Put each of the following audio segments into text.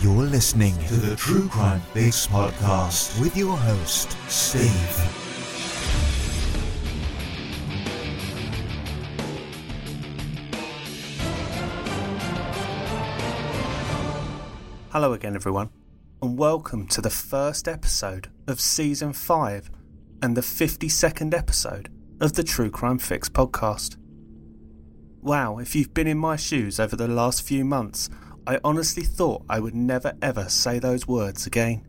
You're listening to the True Crime Fix podcast with your host, Steve. Hello again, everyone, and welcome to the first episode of season 5 and the 52nd episode of the True Crime Fix podcast. Wow, if you've been in my shoes over the last few months, I honestly thought I would never ever say those words again.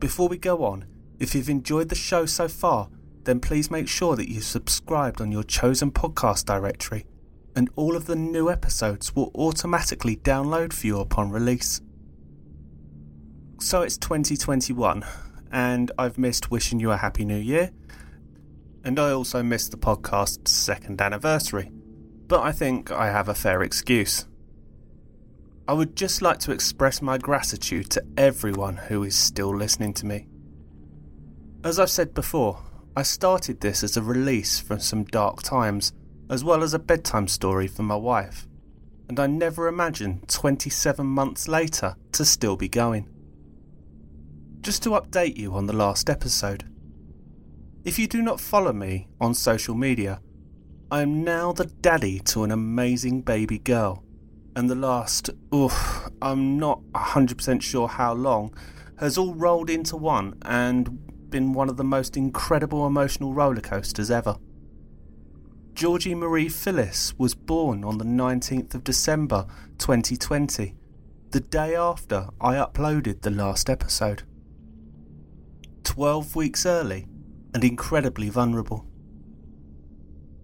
Before we go on, if you've enjoyed the show so far, then please make sure that you've subscribed on your chosen podcast directory, and all of the new episodes will automatically download for you upon release. So it's 2021, and I've missed wishing you a happy new year, and I also missed the podcast's second anniversary, but I think I have a fair excuse. I would just like to express my gratitude to everyone who is still listening to me. As I've said before, I started this as a release from some dark times, as well as a bedtime story for my wife, and I never imagined 27 months later to still be going. Just to update you on the last episode. If you do not follow me on social media, I am now the daddy to an amazing baby girl and the last, oof, I'm not 100% sure how long, has all rolled into one and been one of the most incredible emotional roller coasters ever. Georgie Marie Phyllis was born on the 19th of December 2020, the day after I uploaded the last episode. 12 weeks early and incredibly vulnerable.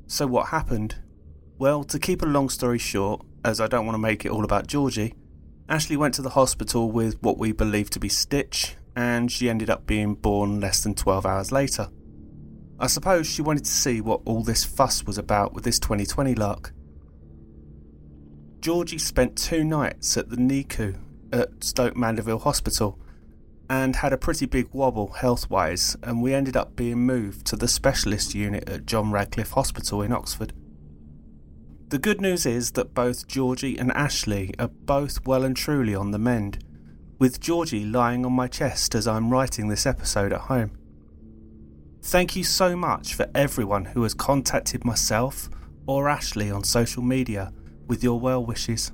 So, what happened? Well, to keep a long story short, as I don't want to make it all about Georgie, Ashley went to the hospital with what we believe to be stitch, and she ended up being born less than 12 hours later. I suppose she wanted to see what all this fuss was about with this 2020 lark. Georgie spent two nights at the NICU at Stoke Mandeville Hospital and had a pretty big wobble health wise, and we ended up being moved to the specialist unit at John Radcliffe Hospital in Oxford. The good news is that both Georgie and Ashley are both well and truly on the mend, with Georgie lying on my chest as I'm writing this episode at home. Thank you so much for everyone who has contacted myself or Ashley on social media with your well wishes.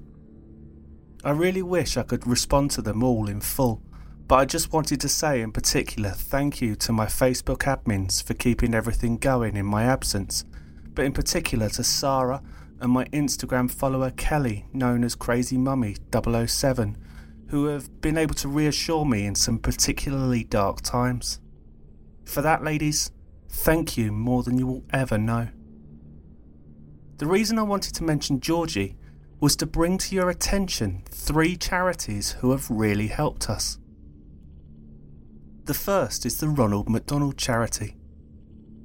I really wish I could respond to them all in full, but I just wanted to say in particular thank you to my Facebook admins for keeping everything going in my absence, but in particular to Sarah and my Instagram follower Kelly, known as Crazy Mummy 007, who have been able to reassure me in some particularly dark times. For that, ladies, thank you more than you will ever know. The reason I wanted to mention Georgie was to bring to your attention three charities who have really helped us. The first is the Ronald McDonald Charity.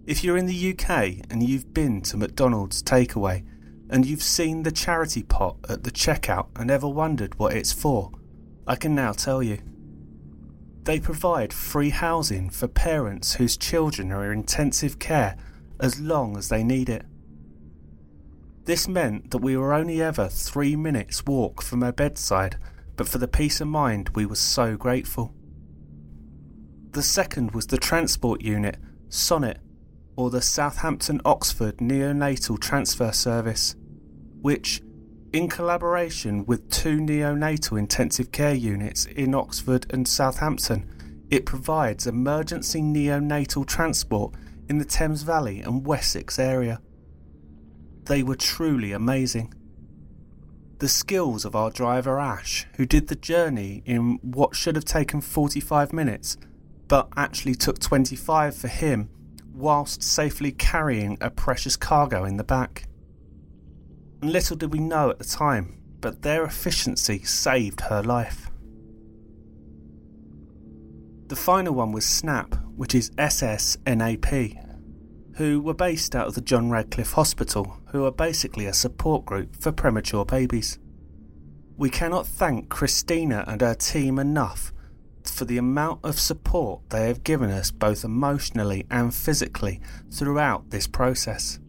If you're in the UK and you've been to McDonald's takeaway, and you've seen the charity pot at the checkout and ever wondered what it's for, I can now tell you. They provide free housing for parents whose children are in intensive care as long as they need it. This meant that we were only ever three minutes' walk from her bedside, but for the peace of mind we were so grateful. The second was the transport unit, SONeT, or the Southampton Oxford Neonatal Transfer Service which, in collaboration with two neonatal intensive care units in Oxford and Southampton, it provides emergency neonatal transport in the Thames Valley and Wessex area. They were truly amazing. The skills of our driver Ash, who did the journey in what should have taken 45 minutes, but actually took 25 for him, whilst safely carrying a precious cargo in the back and little did we know at the time, but their efficiency saved her life. The final one was SNAP, which is SSNAP, who were based out of the John Radcliffe Hospital, who are basically a support group for premature babies. We cannot thank Christina and her team enough for the amount of support they have given us both emotionally and physically throughout this process.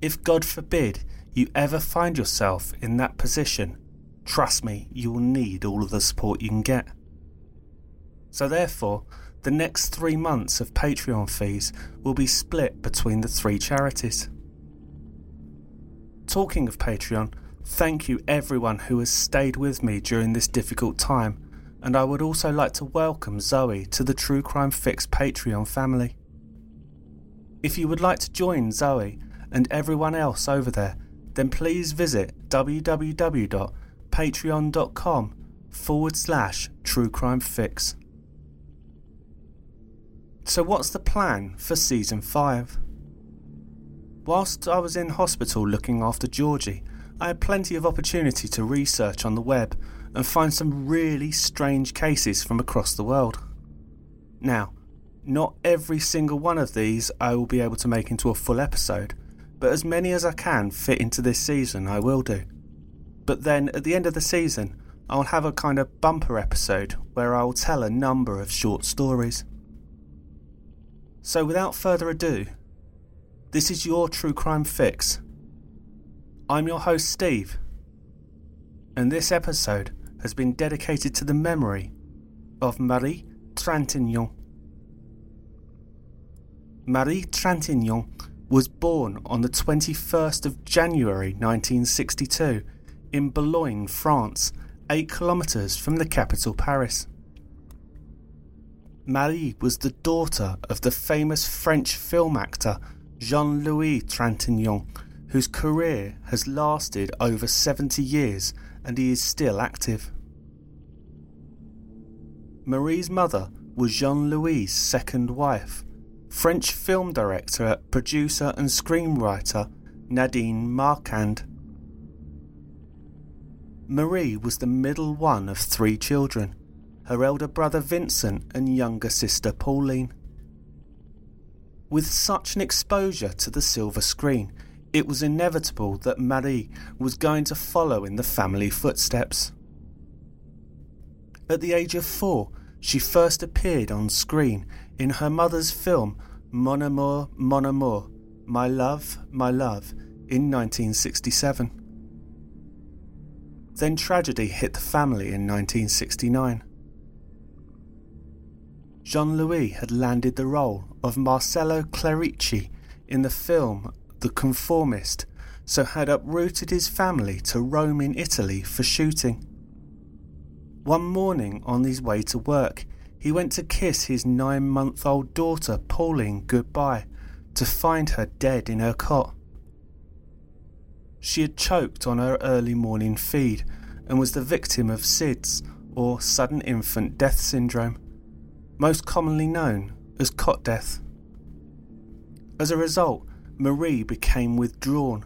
If God forbid you ever find yourself in that position, trust me, you will need all of the support you can get. So, therefore, the next three months of Patreon fees will be split between the three charities. Talking of Patreon, thank you everyone who has stayed with me during this difficult time, and I would also like to welcome Zoe to the True Crime Fix Patreon family. If you would like to join Zoe and everyone else over there, then please visit www.patreon.com forward slash True Crime Fix. So, what's the plan for season 5? Whilst I was in hospital looking after Georgie, I had plenty of opportunity to research on the web and find some really strange cases from across the world. Now, not every single one of these I will be able to make into a full episode, but as many as I can fit into this season I will do. But then at the end of the season, I'll have a kind of bumper episode where I will tell a number of short stories. So, without further ado, this is your True Crime Fix. I'm your host, Steve, and this episode has been dedicated to the memory of Marie Trintignant. Marie Trintignant was born on the 21st of January 1962 in Boulogne, France, 8 kilometres from the capital Paris. Marie was the daughter of the famous French film actor Jean Louis Trintignant, whose career has lasted over 70 years and he is still active. Marie's mother was Jean Louis' second wife, French film director, producer, and screenwriter Nadine Marquand. Marie was the middle one of three children her elder brother Vincent, and younger sister Pauline. With such an exposure to the silver screen, it was inevitable that Marie was going to follow in the family footsteps. At the age of four, she first appeared on screen in her mother's film Mon Amour, Mon Amour, My Love, My Love, in 1967. Then tragedy hit the family in 1969. Jean Louis had landed the role of Marcello Clerici in the film The Conformist, so had uprooted his family to Rome in Italy for shooting. One morning on his way to work, he went to kiss his nine month old daughter Pauline goodbye to find her dead in her cot. She had choked on her early morning feed and was the victim of SIDS, or sudden infant death syndrome most commonly known as cot death. As a result, Marie became withdrawn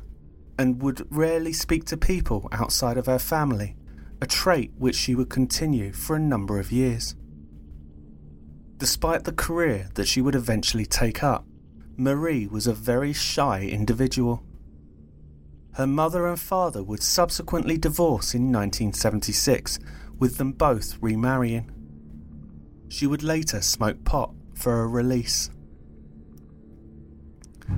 and would rarely speak to people outside of her family, a trait which she would continue for a number of years. Despite the career that she would eventually take up, Marie was a very shy individual. Her mother and father would subsequently divorce in 1976, with them both remarrying. She would later smoke pot for a release.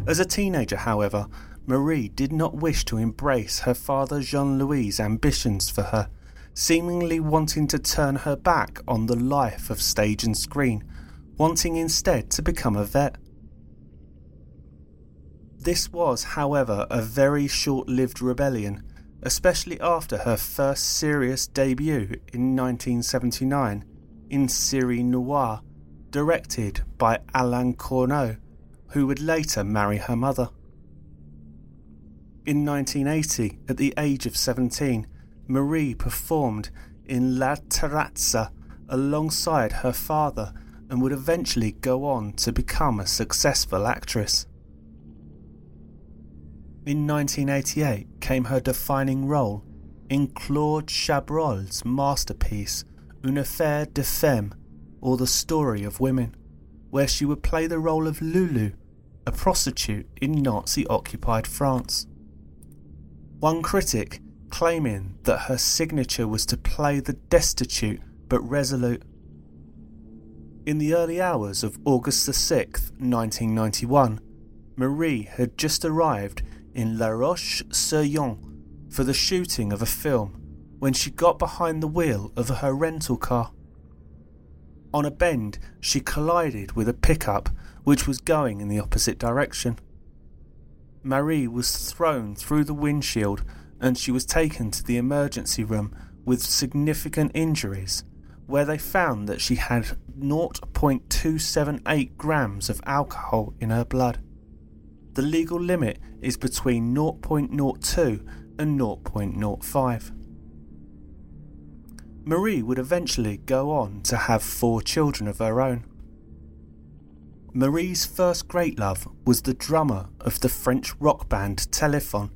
As a teenager, however, Marie did not wish to embrace her father Jean Louis' ambitions for her, seemingly wanting to turn her back on the life of stage and screen, wanting instead to become a vet. This was, however, a very short lived rebellion, especially after her first serious debut in 1979 in Série Noire, directed by Alain Corneau, who would later marry her mother. In 1980, at the age of 17, Marie performed in La Terrazza alongside her father and would eventually go on to become a successful actress. In 1988 came her defining role in Claude Chabrol's masterpiece Une affaire de femme, or The Story of Women, where she would play the role of Lulu, a prostitute in Nazi occupied France. One critic claiming that her signature was to play the destitute but resolute. In the early hours of August the 6th, 1991, Marie had just arrived in La Roche sur Yon for the shooting of a film when she got behind the wheel of her rental car. On a bend, she collided with a pickup which was going in the opposite direction. Marie was thrown through the windshield and she was taken to the emergency room with significant injuries, where they found that she had 0.278 grams of alcohol in her blood. The legal limit is between 0.02 and 0.05. Marie would eventually go on to have four children of her own. Marie's first great love was the drummer of the French rock band Telephone,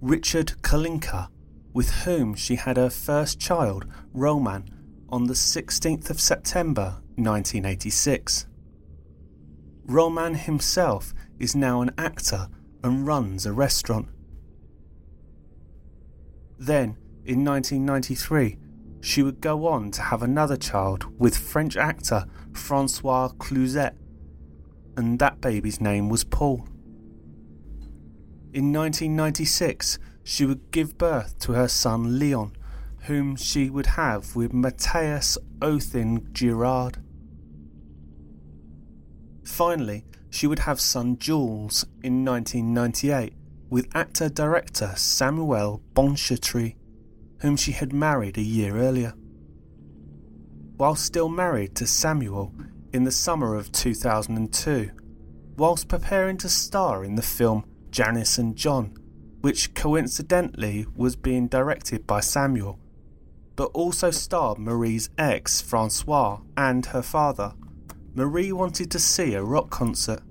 Richard Kalinka, with whom she had her first child, Roman, on the 16th of September 1986. Roman himself is now an actor and runs a restaurant. Then, in 1993, she would go on to have another child with French actor Francois Cluzet, and that baby's name was Paul. In 1996, she would give birth to her son Leon, whom she would have with Matthias Othnin Girard. Finally, she would have son Jules in 1998 with actor director Samuel Benchetrit, whom she had married a year earlier. While still married to Samuel in the summer of 2002, whilst preparing to star in the film Janice and John, which coincidentally was being directed by Samuel, but also starred Marie's ex Francois and her father. Marie wanted to see a rock concert.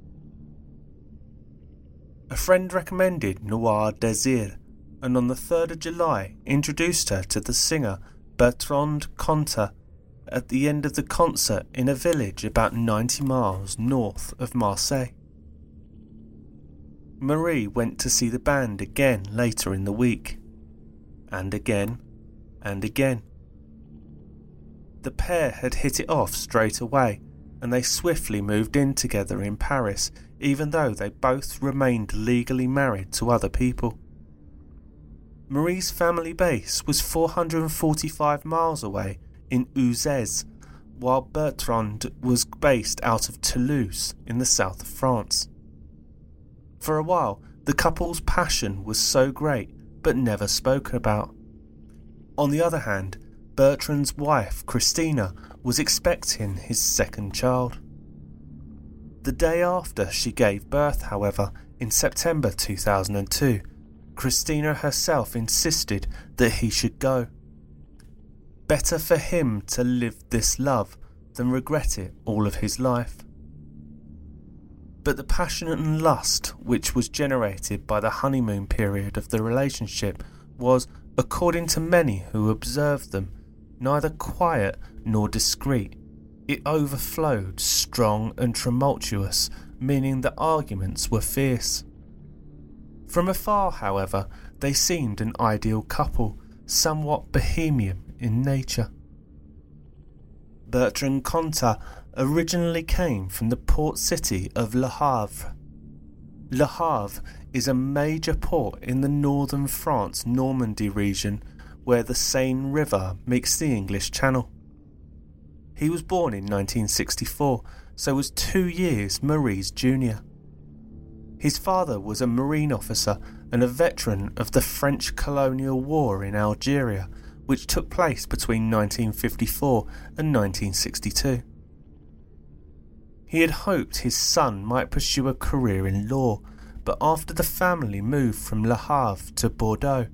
A friend recommended Noir Désir, and on the 3rd of July introduced her to the singer Bertrand Cantat at the end of the concert in a village about 90 miles north of Marseille. Marie went to see the band again later in the week, and again, and again. The pair had hit it off straight away and they swiftly moved in together in Paris, even though they both remained legally married to other people. Marie's family base was 445 miles away in Uzès, while Bertrand was based out of Toulouse in the south of France. For a while, the couple's passion was so great but never spoken about. On the other hand, Bertrand's wife, Christina, was expecting his second child. The day after she gave birth, however, in September 2002, Christina herself insisted that he should go. Better for him to live this love than regret it all of his life. But the passion and lust which was generated by the honeymoon period of the relationship was, according to many who observed them, neither quiet nor discreet. It overflowed, strong and tumultuous, meaning that arguments were fierce. From afar, however, they seemed an ideal couple, somewhat bohemian in nature. Bertrand Cantat originally came from the port city of Le Havre. Le Havre is a major port in the northern France Normandy region where the Seine River meets the English Channel. He was born in 1964, so was two years Marie's junior. His father was a Marine officer and a veteran of the French colonial war in Algeria, which took place between 1954 and 1962. He had hoped his son might pursue a career in law, but after the family moved from Le Havre to Bordeaux,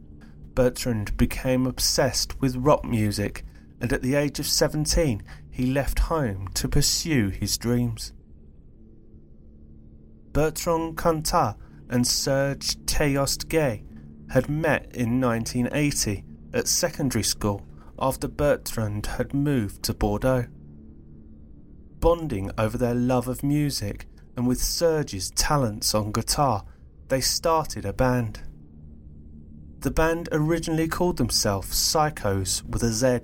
Bertrand became obsessed with rock music, and at the age of 17, he left home to pursue his dreams. Bertrand Cantat and Serge Téosque had met in 1980 at secondary school after Bertrand had moved to Bordeaux. Bonding over their love of music and with Serge's talents on guitar, they started a band. The band originally called themselves Psychos with a Z,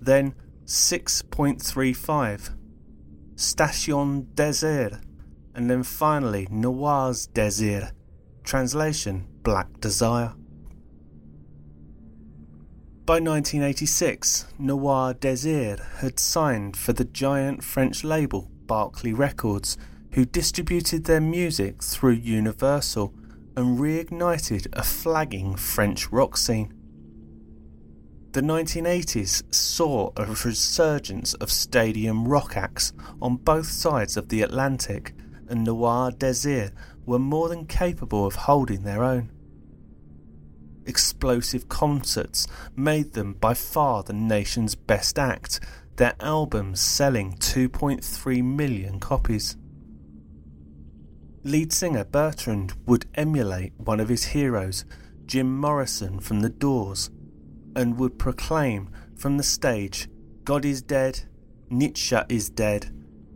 then 6.35, Station Désir, and then finally Noir's Désir, translation Black Desire. By 1986, Noir Désir had signed for the giant French label Barclay Records, who distributed their music through Universal and reignited a flagging French rock scene. The 1980s saw a resurgence of stadium rock acts on both sides of the Atlantic, and Noir Désir were more than capable of holding their own explosive concerts made them by far the nation's best act, their albums selling 2.3 million copies. Lead singer Bertrand would emulate one of his heroes, Jim Morrison from The Doors, and would proclaim from the stage, God is dead, Nietzsche is dead,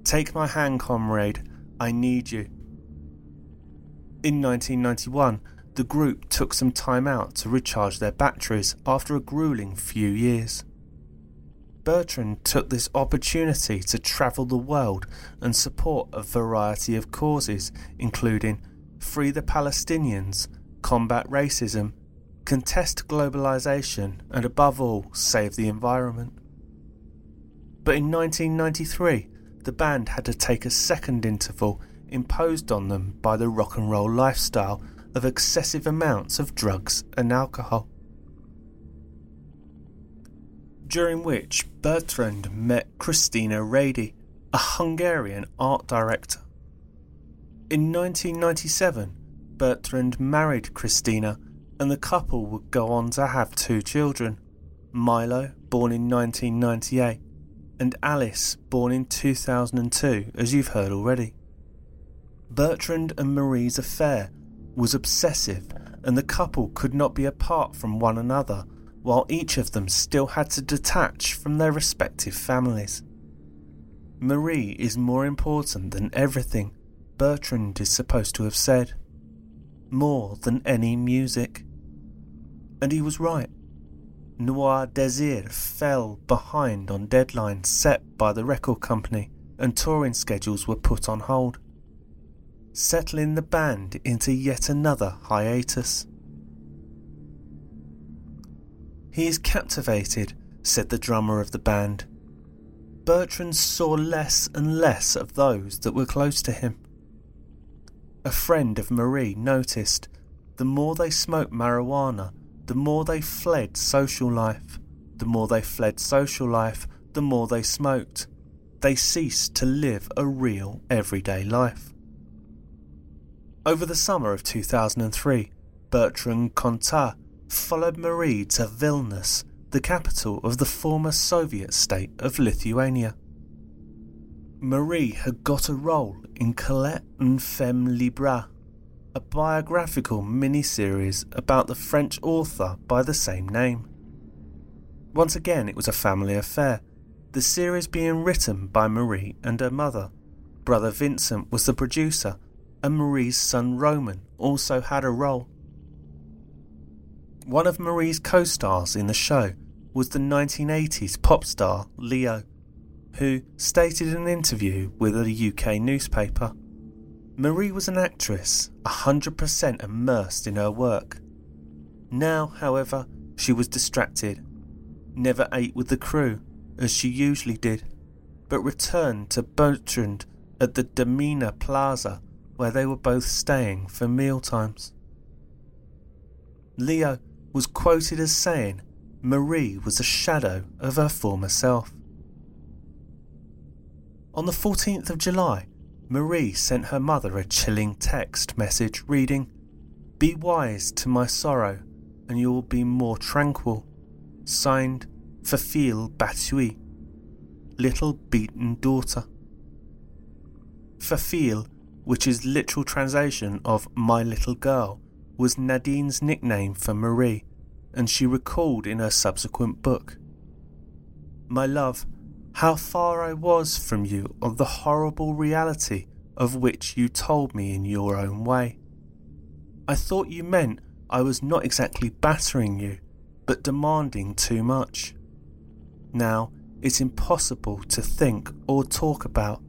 take my hand, comrade, I need you. In 1991, the group took some time out to recharge their batteries after a grueling few years. Bertrand took this opportunity to travel the world and support a variety of causes, including free the Palestinians, combat racism, contest globalization, and above all, save the environment. But in 1993, the band had to take a second interval imposed on them by the rock and roll lifestyle of excessive amounts of drugs and alcohol. During which Bertrand met Christina Rady, a Hungarian art director. In 1997, Bertrand married Christina, and the couple would go on to have two children Milo, born in 1998, and Alice, born in 2002, as you've heard already. Bertrand and Marie's affair was obsessive, and the couple could not be apart from one another, while each of them still had to detach from their respective families. Marie is more important than everything, Bertrand is supposed to have said. More than any music. And he was right. Noir Désir fell behind on deadlines set by the record company, and touring schedules were put on hold settling the band into yet another hiatus. He is captivated, said the drummer of the band. Bertrand saw less and less of those that were close to him. A friend of Marie noticed the more they smoked marijuana, the more they fled social life. The more they fled social life, the more they smoked. They ceased to live a real everyday life. Over the summer of 2003, Bertrand Cantat followed Marie to Vilnius, the capital of the former Soviet state of Lithuania. Marie had got a role in Colette and Femme Libre, a biographical mini-series about the French author by the same name. Once again, it was a family affair, the series being written by Marie and her mother. Brother Vincent was the producer and Marie's son Roman also had a role. One of Marie's co stars in the show was the 1980s pop star Lio, who stated in an interview with a UK newspaper Marie was an actress, 100% immersed in her work. Now, however, she was distracted, never ate with the crew as she usually did, but returned to Bertrand at the Domina Plaza where they were both staying for mealtimes. Lio was quoted as saying Marie was a shadow of her former self. On the 14th of July, Marie sent her mother a chilling text message reading, Be wise to my sorrow, and you will be more tranquil. Signed, Fafille Batui, little beaten daughter. Fafil which is literal translation of My Little Girl, was Nadine's nickname for Marie, and she recalled in her subsequent book My love, how far I was from you of the horrible reality of which you told me in your own way. I thought you meant I was not exactly battering you, but demanding too much. Now it's impossible to think or talk about.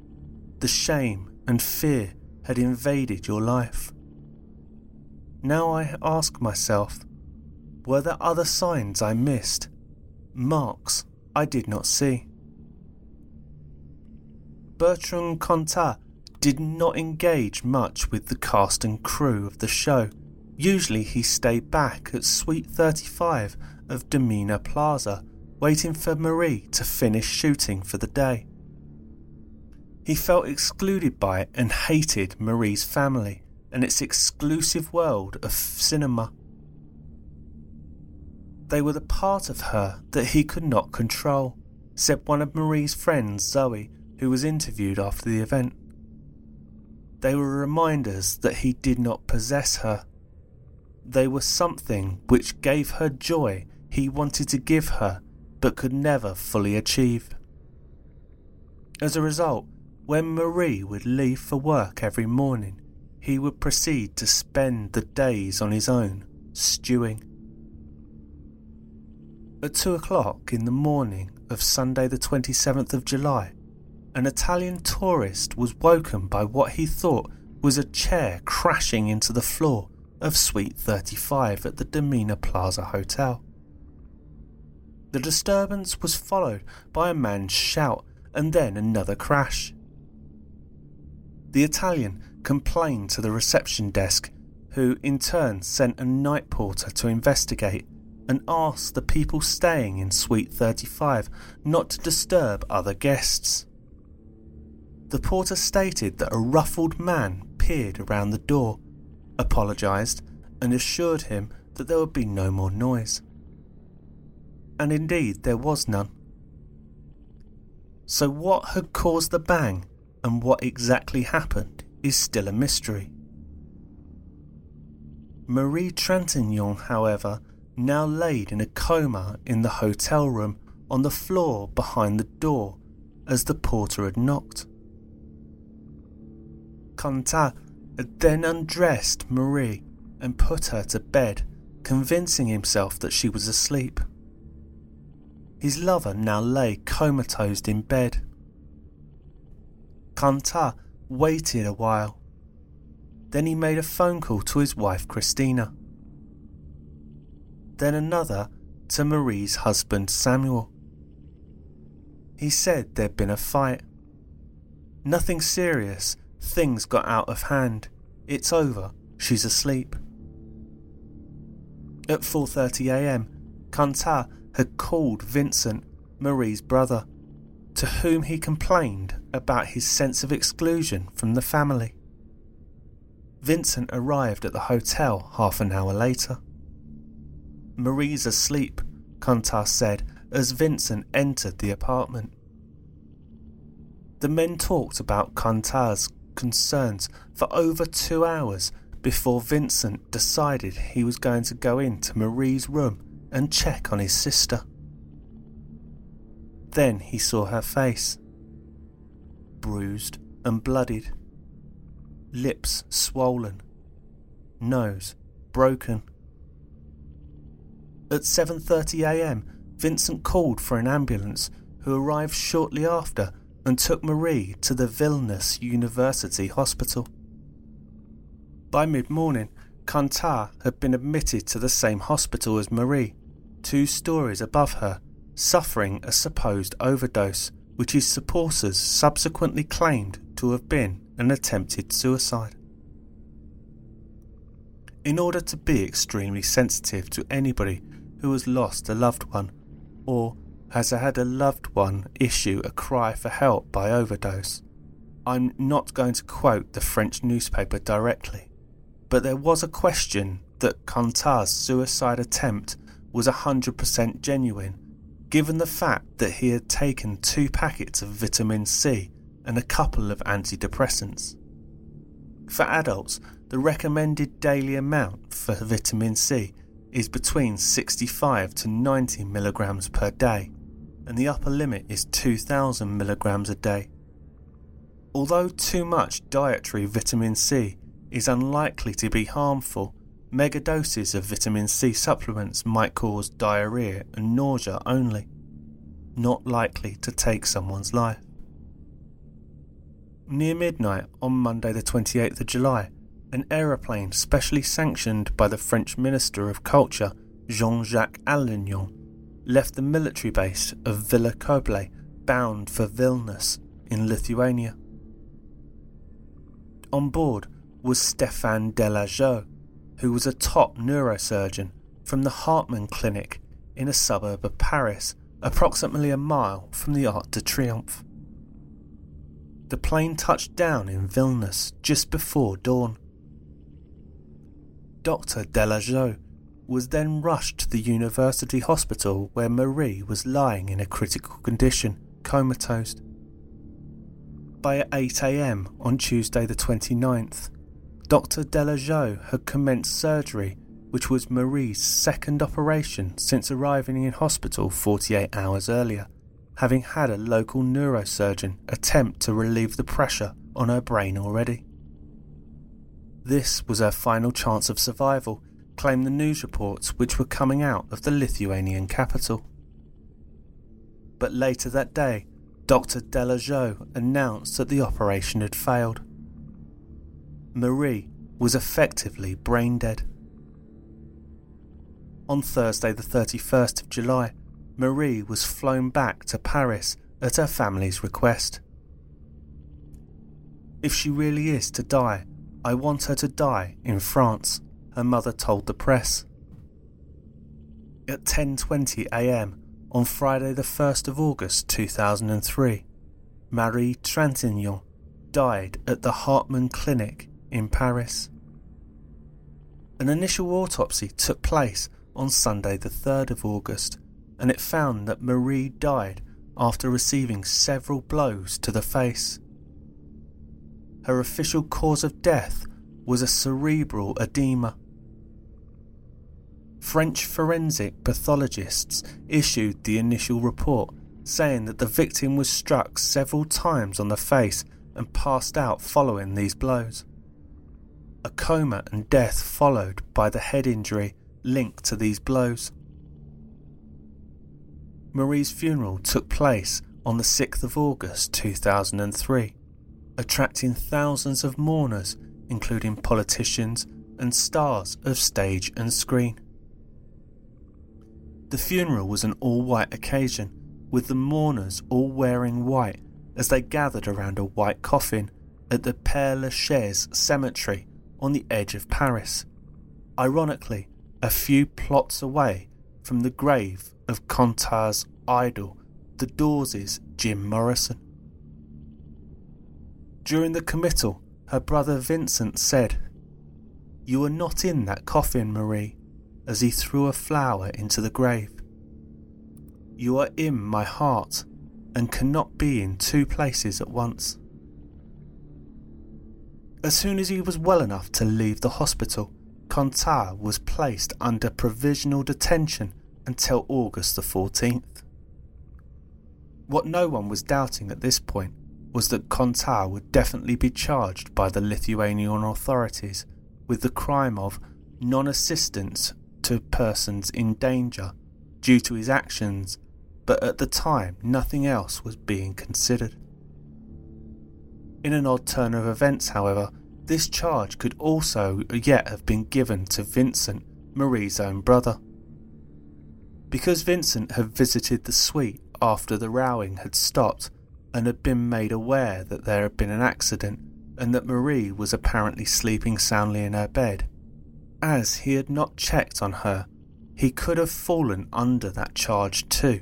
The shame and fear had invaded your life. Now I ask myself, were there other signs I missed? Marks I did not see? Bertrand Cantat did not engage much with the cast and crew of the show. Usually he stayed back at Suite 35 of Domina Plaza, waiting for Marie to finish shooting for the day. He felt excluded by it and hated Marie's family and its exclusive world of cinema. They were the part of her that he could not control, said one of Marie's friends, Zoe, who was interviewed after the event. They were reminders that he did not possess her. They were something which gave her joy he wanted to give her but could never fully achieve. As a result, when Marie would leave for work every morning, he would proceed to spend the days on his own, stewing. At two o'clock in the morning of Sunday, the 27th of July, an Italian tourist was woken by what he thought was a chair crashing into the floor of Suite 35 at the Domina Plaza Hotel. The disturbance was followed by a man's shout and then another crash. The Italian complained to the reception desk, who in turn sent a night porter to investigate and asked the people staying in Suite 35 not to disturb other guests. The porter stated that a ruffled man peered around the door, apologised, and assured him that there would be no more noise. And indeed, there was none. So, what had caused the bang and what exactly happened is still a mystery. Marie Trintignant, however, now laid in a coma in the hotel room on the floor behind the door as the porter had knocked. Cantat had then undressed Marie and put her to bed, convincing himself that she was asleep. His lover now lay comatose in bed. Cantat waited a while. Then he made a phone call to his wife Christina. Then another to Marie's husband Samuel. He said there'd been a fight. Nothing serious, Things got out of hand. It's over. She's asleep. At 4:30 a.m., Cantat had called Vincent, Marie's brother, to whom he complained about his sense of exclusion from the family. Vincent arrived at the hotel half an hour later. Marie's asleep, Cantat said as Vincent entered the apartment. The men talked about Cantat's concerns for over two hours before Vincent decided he was going to go into Marie's room and check on his sister. Then he saw her face bruised and bloodied, lips swollen, nose broken. At 7:30 a.m., Vincent called for an ambulance who arrived shortly after and took Marie to the Vilnius University Hospital. By mid morning, Cantat had been admitted to the same hospital as Marie, two stories above her, suffering a supposed overdose, which his supporters subsequently claimed to have been an attempted suicide. In order to be extremely sensitive to anybody who has lost a loved one or has had a loved one issue a cry for help by overdose. I'm not going to quote the French newspaper directly, but there was a question that Cantat's suicide attempt was 100% genuine, given the fact that he had taken two packets of vitamin C and a couple of antidepressants. For adults, the recommended daily amount for vitamin C is between 65 to 90 milligrams per day, and the upper limit is 2000 milligrams a day. Although too much dietary vitamin C is unlikely to be harmful, megadoses of vitamin C supplements might cause diarrhea and nausea only, not likely to take someone's life. Near midnight on Monday, the 28th of July, an aeroplane specially sanctioned by the French Minister of Culture, Jean Jacques Aillagon, left the military base of Villacoublay bound for Vilnius in Lithuania. On board was Stéphane Delajoux, who was a top neurosurgeon from the Hartmann Clinic in a suburb of Paris, approximately a mile from the Arc de Triomphe. The plane touched down in Vilnius just before dawn. Dr. Delajoux was then rushed to the university hospital where Marie was lying in a critical condition, comatose. By 8am on Tuesday the 29th, Dr. Delajoux had commenced surgery, which was Marie's second operation since arriving in hospital 48 hours earlier, having had a local neurosurgeon attempt to relieve the pressure on her brain already. This was her final chance of survival, claimed the news reports which were coming out of the Lithuanian capital. But later that day, Dr. Delajoux announced that the operation had failed. Marie was effectively brain dead. On Thursday, the 31st of July, Marie was flown back to Paris at her family's request. If she really is to die, I want her to die in France, her mother told the press. At 10:20 a.m. on Friday the 1st of August 2003, Marie Trintignant died at the Hartmann Clinic in Paris. An initial autopsy took place on Sunday the 3rd of August and it found that Marie died after receiving several blows to the face. Her official cause of death was a cerebral edema. French forensic pathologists issued the initial report saying that the victim was struck several times on the face and passed out following these blows. A coma and death followed by the head injury linked to these blows. Marie's funeral took place on the 6th of August 2003 attracting thousands of mourners, including politicians and stars of stage and screen. The funeral was an all white occasion, with the mourners all wearing white as they gathered around a white coffin at the Père Lachaise cemetery on the edge of Paris, ironically, a few plots away from the grave of Cantat's idol, the Doors' Jim Morrison. During the committal, her brother Vincent said, You are not in that coffin, Marie, as he threw a flower into the grave. You are in my heart and cannot be in two places at once. As soon as he was well enough to leave the hospital, Cantat was placed under provisional detention until August the 14th. What no one was doubting at this point was that Cantat would definitely be charged by the Lithuanian authorities with the crime of non assistance to persons in danger due to his actions, but at the time nothing else was being considered. In an odd turn of events, however, this charge could also yet have been given to Vincent, Marie's own brother. Because Vincent had visited the suite after the rowing had stopped, and had been made aware that there had been an accident and that Marie was apparently sleeping soundly in her bed. As he had not checked on her, he could have fallen under that charge too,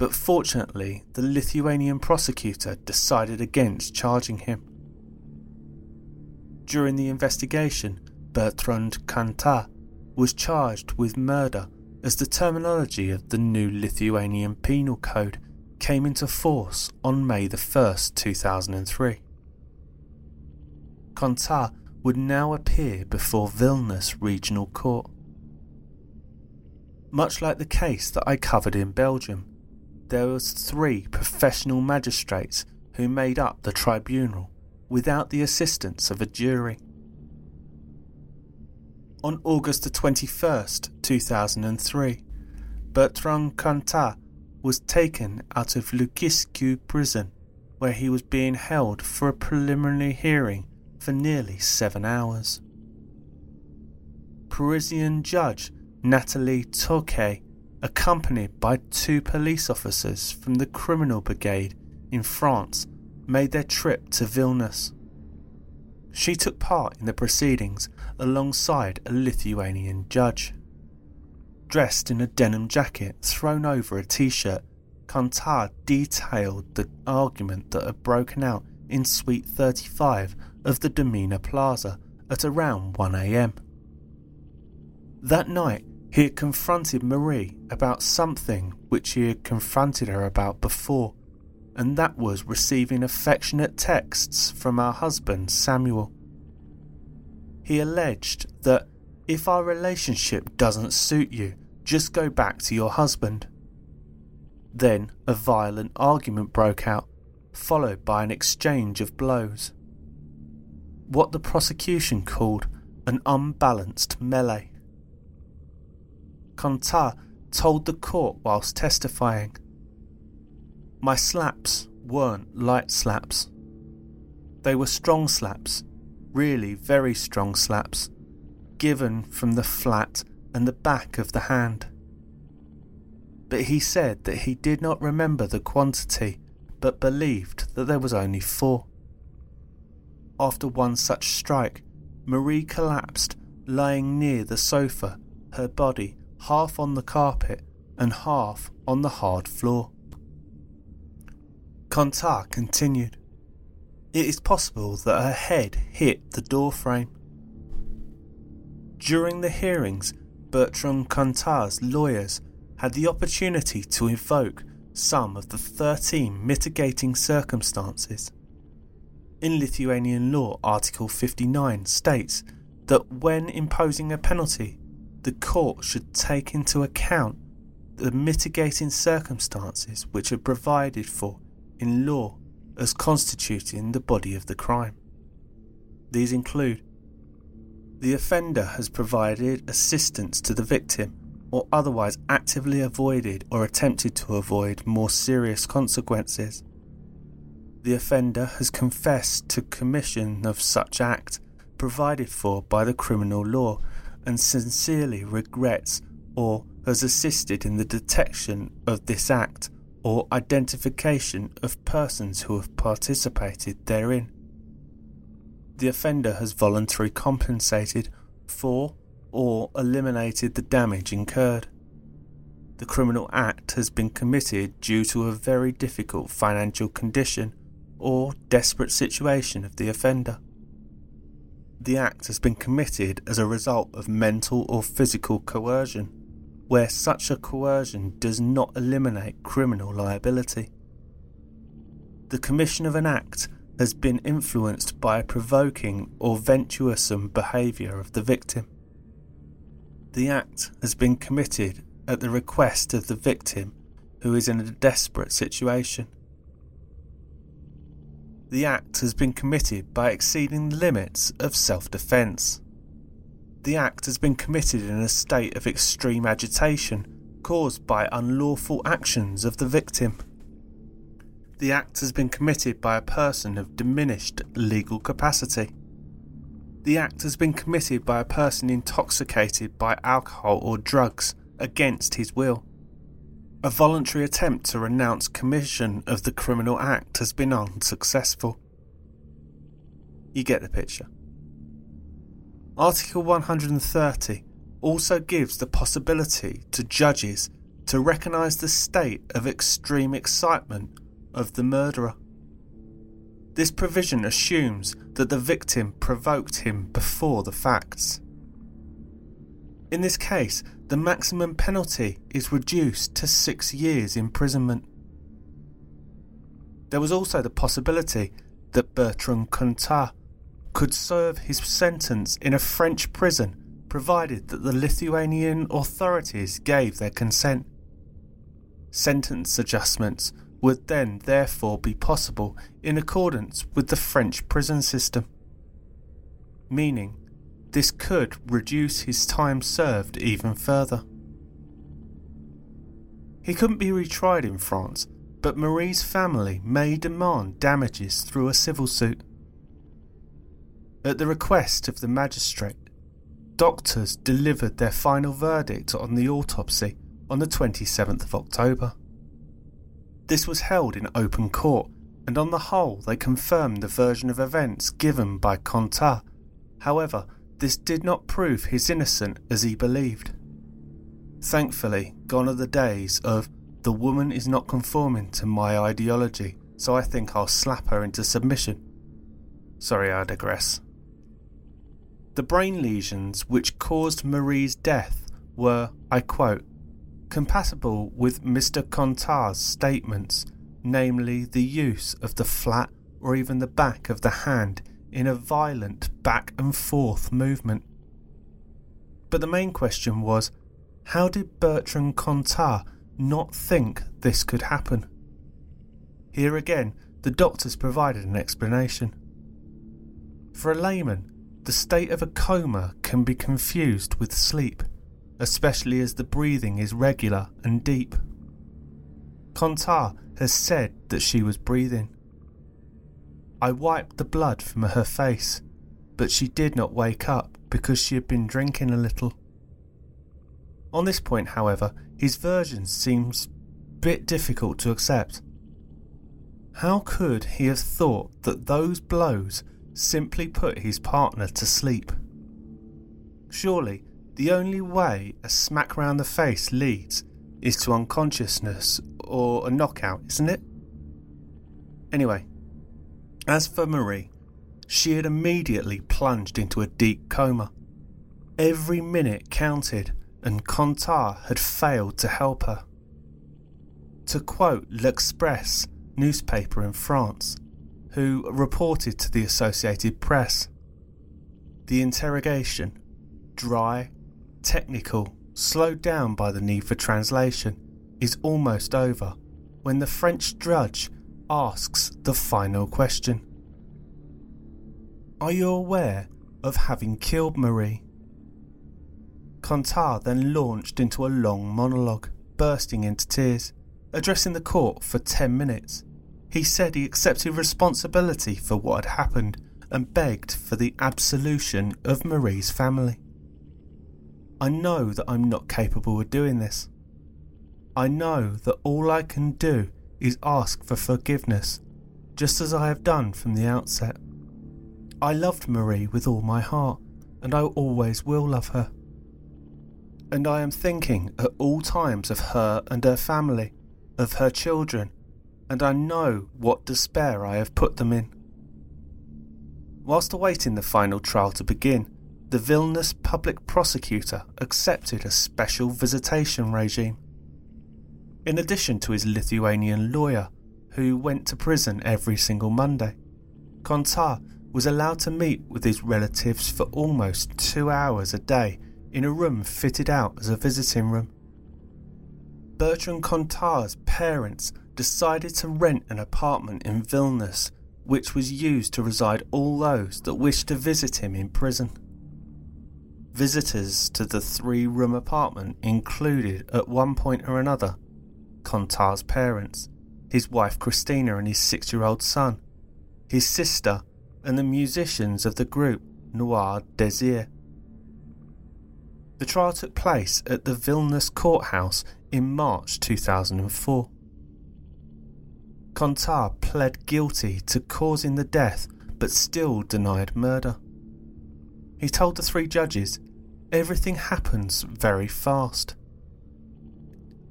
but fortunately the Lithuanian prosecutor decided against charging him. During the investigation, Bertrand Cantat was charged with murder as the terminology of the new Lithuanian Penal Code came into force on May the 1st, 2003. Cantat would now appear before Vilnius Regional Court. Much like the case that I covered in Belgium, there was three professional magistrates who made up the tribunal without the assistance of a jury. On August the 21st, 2003, Bertrand Cantat was taken out of Lukiškių prison, where he was being held for a preliminary hearing for nearly seven hours. Parisian judge Nathalie Tauquet, accompanied by two police officers from the criminal brigade in France, made their trip to Vilnius. She took part in the proceedings alongside a Lithuanian judge. Dressed in a denim jacket thrown over a t shirt, Cantat detailed the argument that had broken out in Suite 35 of the Domina Plaza at around 1am. That night, he had confronted Marie about something which he had confronted her about before, and that was receiving affectionate texts from her husband Samuel. He alleged that if our relationship doesn't suit you, just go back to your husband. Then a violent argument broke out, followed by an exchange of blows. What the prosecution called an unbalanced melee. Cantat told the court whilst testifying My slaps weren't light slaps. They were strong slaps, really very strong slaps, given from the flat and the back of the hand. But he said that he did not remember the quantity, but believed that there was only four. After one such strike, Marie collapsed, lying near the sofa, her body half on the carpet and half on the hard floor. Cantat continued. It is possible that her head hit the door frame. During the hearings, Bertrand Cantat's lawyers had the opportunity to invoke some of the 13 mitigating circumstances. In Lithuanian law, Article 59 states that when imposing a penalty, the court should take into account the mitigating circumstances which are provided for in law as constituting the body of the crime. These include the offender has provided assistance to the victim or otherwise actively avoided or attempted to avoid more serious consequences. The offender has confessed to commission of such act provided for by the criminal law and sincerely regrets or has assisted in the detection of this act or identification of persons who have participated therein the offender has voluntarily compensated for or eliminated the damage incurred. The criminal act has been committed due to a very difficult financial condition or desperate situation of the offender. The act has been committed as a result of mental or physical coercion, where such a coercion does not eliminate criminal liability. The commission of an act has been influenced by a provoking or venturesome behaviour of the victim. The act has been committed at the request of the victim who is in a desperate situation. The act has been committed by exceeding the limits of self defence. The act has been committed in a state of extreme agitation caused by unlawful actions of the victim the act has been committed by a person of diminished legal capacity. The act has been committed by a person intoxicated by alcohol or drugs against his will. A voluntary attempt to renounce commission of the criminal act has been unsuccessful. You get the picture. Article 130 also gives the possibility to judges to recognise the state of extreme excitement of the murderer. This provision assumes that the victim provoked him before the facts. In this case, the maximum penalty is reduced to six years' imprisonment. There was also the possibility that Bertrand Cantat could serve his sentence in a French prison provided that the Lithuanian authorities gave their consent. Sentence adjustments would then therefore be possible in accordance with the French prison system, meaning this could reduce his time served even further. He couldn't be retried in France, but Marie's family may demand damages through a civil suit. At the request of the magistrate, doctors delivered their final verdict on the autopsy on the 27th of October. This was held in open court, and on the whole, they confirmed the version of events given by Cantat. However, this did not prove his innocent as he believed. Thankfully, gone are the days of the woman is not conforming to my ideology, so I think I'll slap her into submission. Sorry, I digress. The brain lesions which caused Marie's death were, I quote, compatible with Mr. Cantat's statements, namely the use of the flat or even the back of the hand in a violent back and forth movement. But the main question was how did Bertrand Cantat not think this could happen? Here again, the doctors provided an explanation. For a layman, the state of a coma can be confused with sleep, especially as the breathing is regular and deep. Cantat has said that she was breathing. I wiped the blood from her face, but she did not wake up because she had been drinking a little. On this point, however, his version seems a bit difficult to accept. How could he have thought that those blows simply put his partner to sleep? Surely, the only way a smack round the face leads is to unconsciousness or a knockout, isn't it? Anyway, as for Marie, she had immediately plunged into a deep coma. Every minute counted, and Cantat had failed to help her. To quote L'Express newspaper in France, who reported to the Associated Press, the interrogation, dry, technical, slowed down by the need for translation, is almost over when the French judge asks the final question Are you aware of having killed Marie? Cantat then launched into a long monologue, bursting into tears, addressing the court for 10 minutes. He said he accepted responsibility for what had happened and begged for the absolution of Marie's family. I know that I'm not capable of doing this. I know that all I can do is ask for forgiveness, just as I have done from the outset. I loved Marie with all my heart, and I always will love her. And I am thinking at all times of her and her family, of her children, and I know what despair I have put them in. Whilst awaiting the final trial to begin, the Vilnius public prosecutor accepted a special visitation regime in addition to his Lithuanian lawyer, who went to prison every single Monday. Cantat was allowed to meet with his relatives for almost two hours a day in a room fitted out as a visiting room. Bertrand Cantat's parents decided to rent an apartment in Vilnius, which was used to reside all those that wished to visit him in prison. Visitors to the three room apartment included, at one point or another, Cantat's parents, his wife Christina and his six year old son, his sister, and the musicians of the group Noir Désir. The trial took place at the Vilnius courthouse in March 2004. Cantat pled guilty to causing the death but still denied murder. He told the three judges everything happens very fast.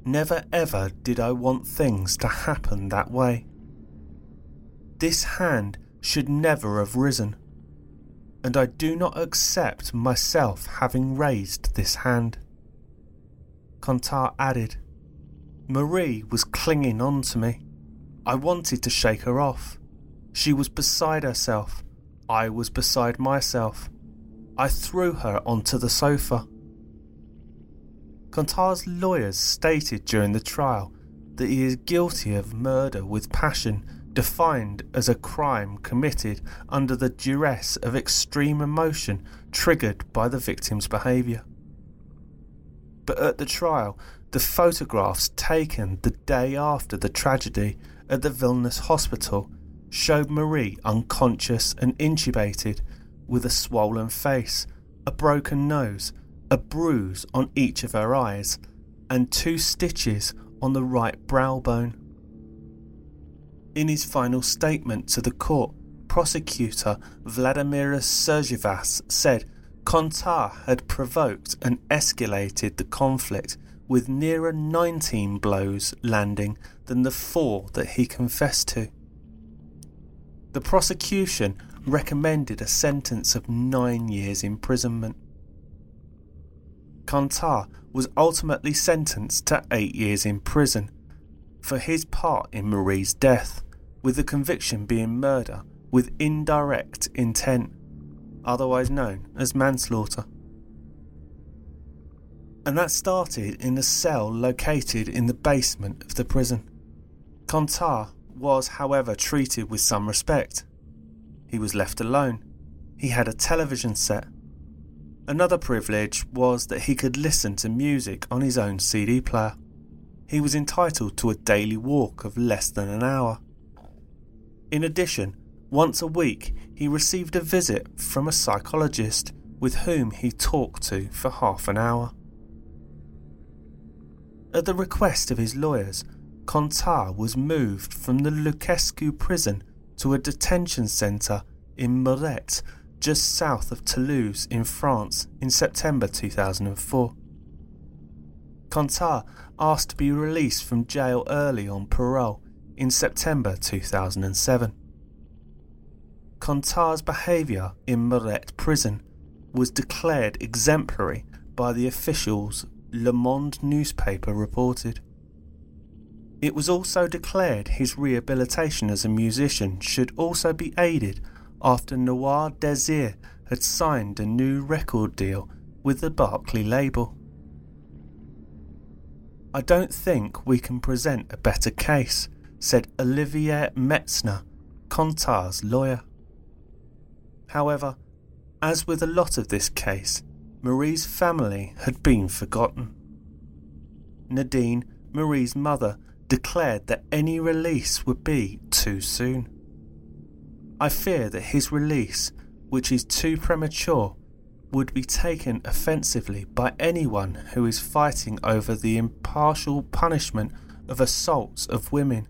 Never ever did I want things to happen that way. This hand should never have risen, and I do not accept myself having raised this hand. Cantat added, Marie was clinging on to me. I wanted to shake her off. She was beside herself. I was beside myself. I threw her onto the sofa. Cantat's lawyers stated during the trial that he is guilty of murder with passion, defined as a crime committed under the duress of extreme emotion triggered by the victim's behaviour. But at the trial, the photographs taken the day after the tragedy at the Vilnius hospital showed Marie unconscious and intubated with a swollen face, a broken nose, a bruise on each of her eyes, and two stitches on the right brow bone. In his final statement to the court, prosecutor Vladimir Sergivas said Cantat had provoked and escalated the conflict with nearer 19 blows landing than the four that he confessed to. The prosecution recommended a sentence of nine years' imprisonment. Cantat was ultimately sentenced to eight years in prison for his part in Marie's death, with the conviction being murder with indirect intent, otherwise known as manslaughter and that started in a cell located in the basement of the prison. Cantat was, however, treated with some respect. He was left alone. He had a television set. Another privilege was that he could listen to music on his own CD player. He was entitled to a daily walk of less than an hour. In addition, once a week he received a visit from a psychologist with whom he talked to for half an hour. At the request of his lawyers, Cantat was moved from the Lukiškių prison to a detention centre in Muret, just south of Toulouse in France, in September 2004. Cantat asked to be released from jail early on parole in September 2007. Cantat's behaviour in Muret prison was declared exemplary by the officials Le Monde newspaper reported. It was also declared his rehabilitation as a musician should also be aided after Noir Désir had signed a new record deal with the Barclay label. I don't think we can present a better case, said Olivier Metzner, Cantat's lawyer. However, as with a lot of this case, Marie's family had been forgotten. Nadine, Marie's mother, declared that any release would be too soon. I fear that his release, which is too premature, would be taken offensively by anyone who is fighting over the impartial punishment of assaults of women,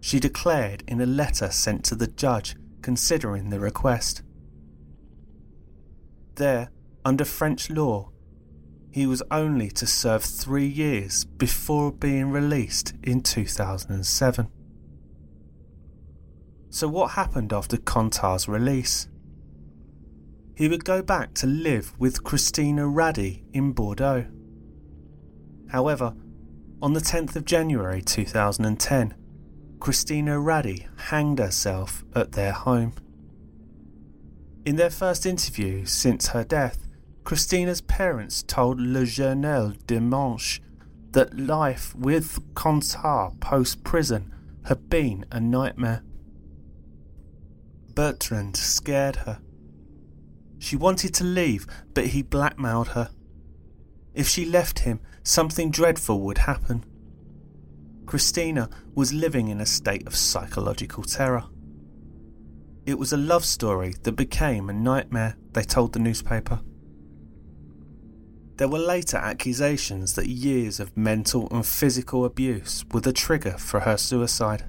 she declared in a letter sent to the judge considering the request. There, under French law, he was only to serve three years before being released in 2007. So, what happened after Cantat's release? He would go back to live with Christina Rády in Bordeaux. However, on the 10th of January 2010, Christina Rády hanged herself at their home. In their first interview since her death, Christina's parents told Le Journal Dimanche that life with Cantat post prison had been a nightmare. Bertrand scared her. She wanted to leave, but he blackmailed her. If she left him, something dreadful would happen. Christina was living in a state of psychological terror. It was a love story that became a nightmare, they told the newspaper. There were later accusations that years of mental and physical abuse were the trigger for her suicide.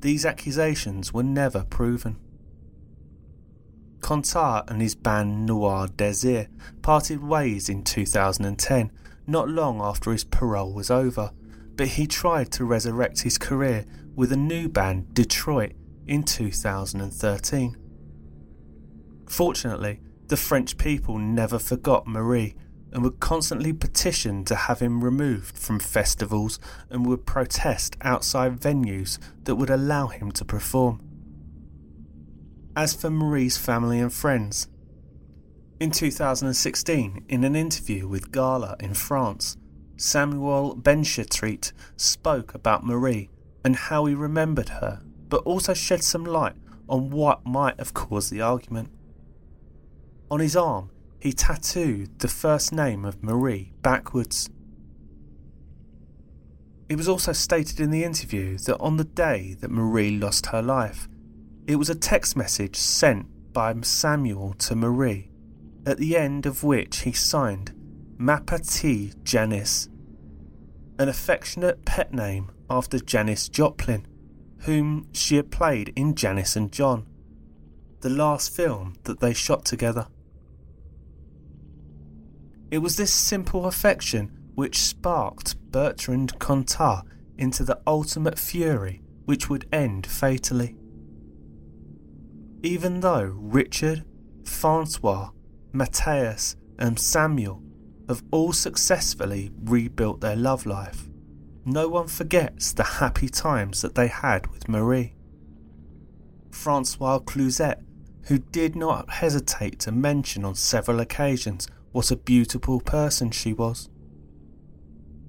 These accusations were never proven. Cantat and his band Noir Désir parted ways in 2010, not long after his parole was over, but he tried to resurrect his career with a new band, Detroit, in 2013. Fortunately, the French people never forgot Marie and would constantly petition to have him removed from festivals and would protest outside venues that would allow him to perform. as for Marie's family and friends. In 2016, in an interview with Gala in France, Samuel Benchetrit spoke about Marie and how he remembered her, but also shed some light on what might have caused the argument. On his arm, he tattooed the first name of Marie backwards. It was also stated in the interview that on the day that Marie lost her life, it was a text message sent by Samuel to Marie, at the end of which he signed Mapati Janice, an affectionate pet name after Janis Joplin, whom she had played in Janis and John, the last film that they shot together. It was this simple affection which sparked Bertrand Cantat into the ultimate fury which would end fatally. Even though Richard, Francois, Matthias, and Samuel have all successfully rebuilt their love life, no one forgets the happy times that they had with Marie. Francois Cluzet, who did not hesitate to mention on several occasions what a beautiful person she was.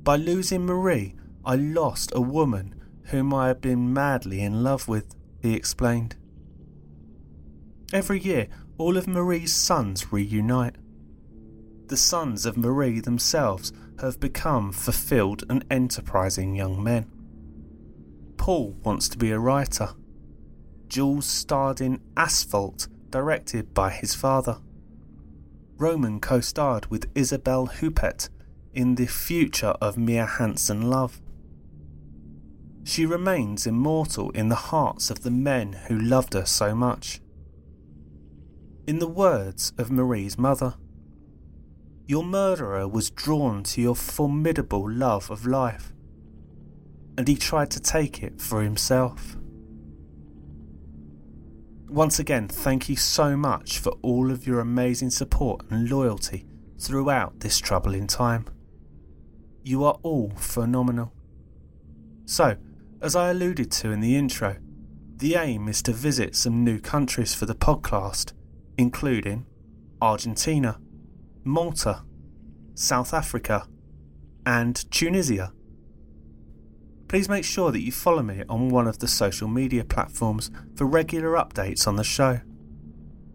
By losing Marie, I lost a woman whom I had been madly in love with, he explained. Every year, all of Marie's sons reunite. The sons of Marie themselves have become fulfilled and enterprising young men. Paul wants to be a writer. Jules starred in Asphalt, directed by his father. Roman co starred with Isabelle Huppert in the future of Mia Hansen Love. She remains immortal in the hearts of the men who loved her so much. In the words of Marie's mother, your murderer was drawn to your formidable love of life, and he tried to take it for himself. Once again, thank you so much for all of your amazing support and loyalty throughout this troubling time. You are all phenomenal. So, as I alluded to in the intro, the aim is to visit some new countries for the podcast, including Argentina, Malta, South Africa, and Tunisia. Please make sure that you follow me on one of the social media platforms for regular updates on the show.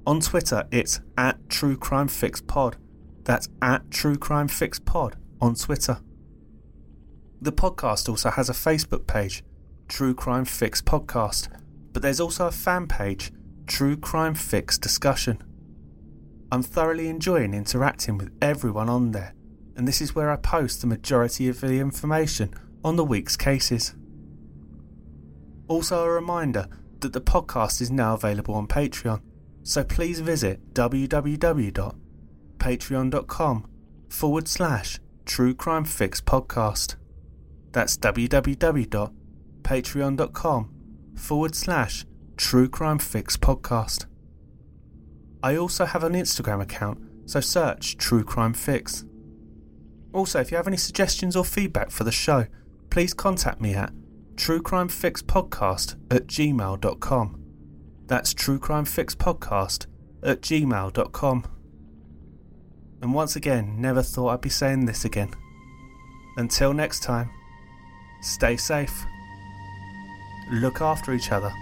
On Twitter, it's at True Crime Fix Pod. That's at True Crime Fix Pod on Twitter. The podcast also has a Facebook page, True Crime Fix Podcast, but there's also a fan page, True Crime Fix Discussion. I'm thoroughly enjoying interacting with everyone on there, and this is where I post the majority of the information on the week's cases. Also, a reminder that the podcast is now available on Patreon, so please visit www.patreon.com forward slash True Crime Fix Podcast. That's www.patreon.com forward slash True Crime Fix Podcast. I also have an Instagram account, so search True Crime Fix. Also, if you have any suggestions or feedback for the show, please contact me at truecrimefixpodcast at gmail.com. That's truecrimefixpodcast at gmail.com. And once again, never thought I'd be saying this again. Until next time. Stay safe, look after each other,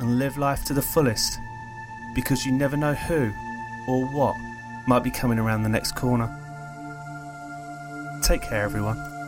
and live life to the fullest because you never know who or what might be coming around the next corner. Take care, everyone.